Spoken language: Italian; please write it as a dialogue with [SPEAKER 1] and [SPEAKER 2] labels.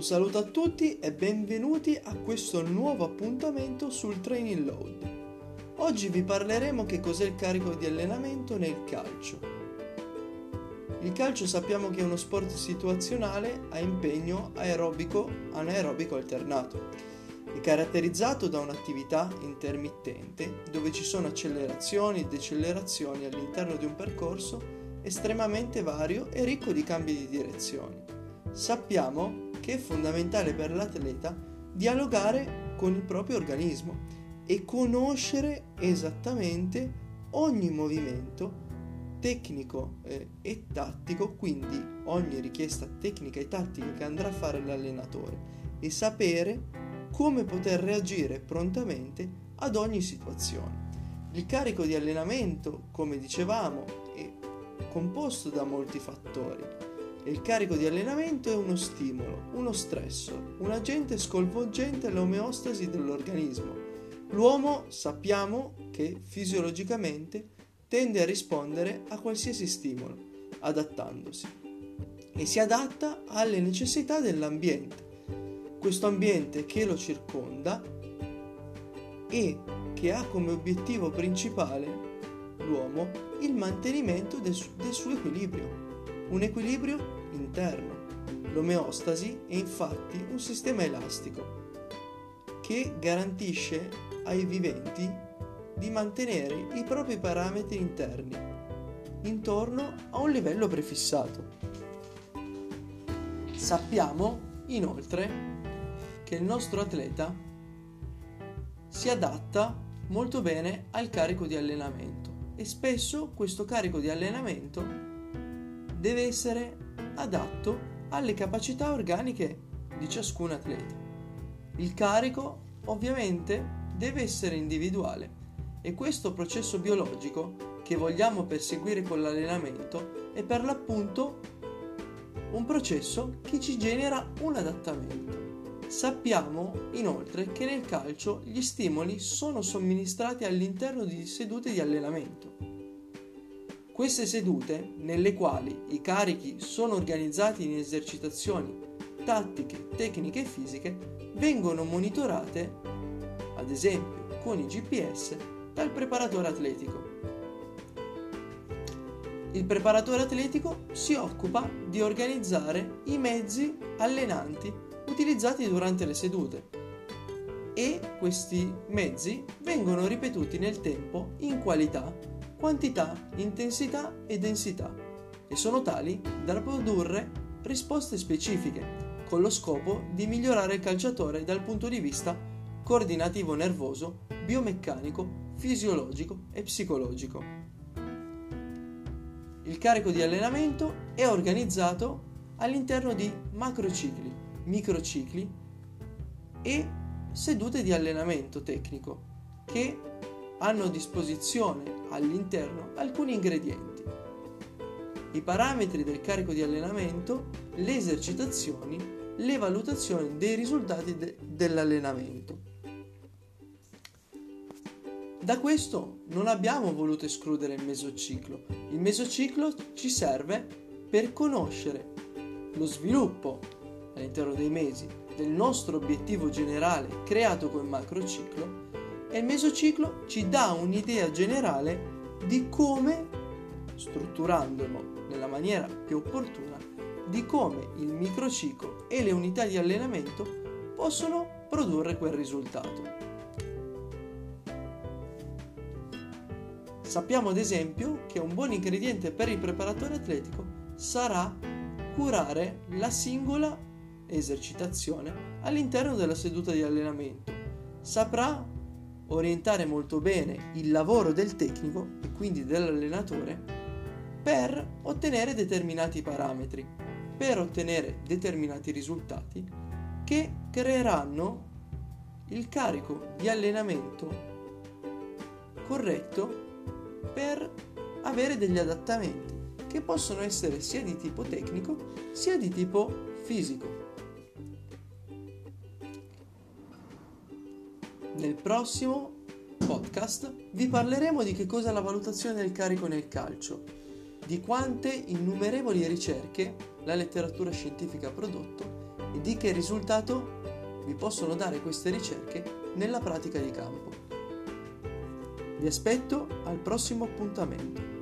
[SPEAKER 1] Un saluto a tutti e benvenuti a questo nuovo appuntamento sul Training Load. Oggi vi parleremo che cos'è il carico di allenamento nel calcio. Il calcio sappiamo che è uno sport situazionale a impegno aerobico-anaerobico alternato. È caratterizzato da un'attività intermittente dove ci sono accelerazioni e decelerazioni all'interno di un percorso estremamente vario e ricco di cambi di direzione. Sappiamo che è fondamentale per l'atleta dialogare con il proprio organismo e conoscere esattamente ogni movimento tecnico eh, e tattico, quindi ogni richiesta tecnica e tattica che andrà a fare l'allenatore e sapere come poter reagire prontamente ad ogni situazione. Il carico di allenamento, come dicevamo, è composto da molti fattori il carico di allenamento è uno stimolo, uno stress, un agente sconvolgente all'omeostasi dell'organismo. L'uomo sappiamo che fisiologicamente tende a rispondere a qualsiasi stimolo, adattandosi, e si adatta alle necessità dell'ambiente. Questo ambiente che lo circonda e che ha come obiettivo principale l'uomo il mantenimento del, su- del suo equilibrio un equilibrio interno. L'omeostasi è infatti un sistema elastico che garantisce ai viventi di mantenere i propri parametri interni intorno a un livello prefissato. Sappiamo inoltre che il nostro atleta si adatta molto bene al carico di allenamento e spesso questo carico di allenamento deve essere adatto alle capacità organiche di ciascun atleta. Il carico ovviamente deve essere individuale e questo processo biologico che vogliamo perseguire con l'allenamento è per l'appunto un processo che ci genera un adattamento. Sappiamo inoltre che nel calcio gli stimoli sono somministrati all'interno di sedute di allenamento queste sedute, nelle quali i carichi sono organizzati in esercitazioni tattiche, tecniche e fisiche, vengono monitorate, ad esempio con i GPS, dal preparatore atletico. Il preparatore atletico si occupa di organizzare i mezzi allenanti utilizzati durante le sedute e questi mezzi vengono ripetuti nel tempo in qualità quantità, intensità e densità e sono tali da produrre risposte specifiche con lo scopo di migliorare il calciatore dal punto di vista coordinativo nervoso, biomeccanico, fisiologico e psicologico. Il carico di allenamento è organizzato all'interno di macrocicli, microcicli e sedute di allenamento tecnico che hanno a disposizione all'interno alcuni ingredienti. I parametri del carico di allenamento, le esercitazioni, le valutazioni dei risultati de- dell'allenamento. Da questo non abbiamo voluto escludere il mesociclo. Il mesociclo ci serve per conoscere lo sviluppo all'interno dei mesi del nostro obiettivo generale creato col macrociclo e il mesociclo ci dà un'idea generale di come, strutturandolo nella maniera più opportuna, di come il microciclo e le unità di allenamento possono produrre quel risultato. Sappiamo ad esempio che un buon ingrediente per il preparatore atletico sarà curare la singola esercitazione all'interno della seduta di allenamento. Saprà orientare molto bene il lavoro del tecnico e quindi dell'allenatore per ottenere determinati parametri, per ottenere determinati risultati che creeranno il carico di allenamento corretto per avere degli adattamenti che possono essere sia di tipo tecnico sia di tipo fisico. Nel prossimo podcast vi parleremo di che cosa è la valutazione del carico nel calcio, di quante innumerevoli ricerche la letteratura scientifica ha prodotto e di che risultato vi possono dare queste ricerche nella pratica di campo. Vi aspetto al prossimo appuntamento.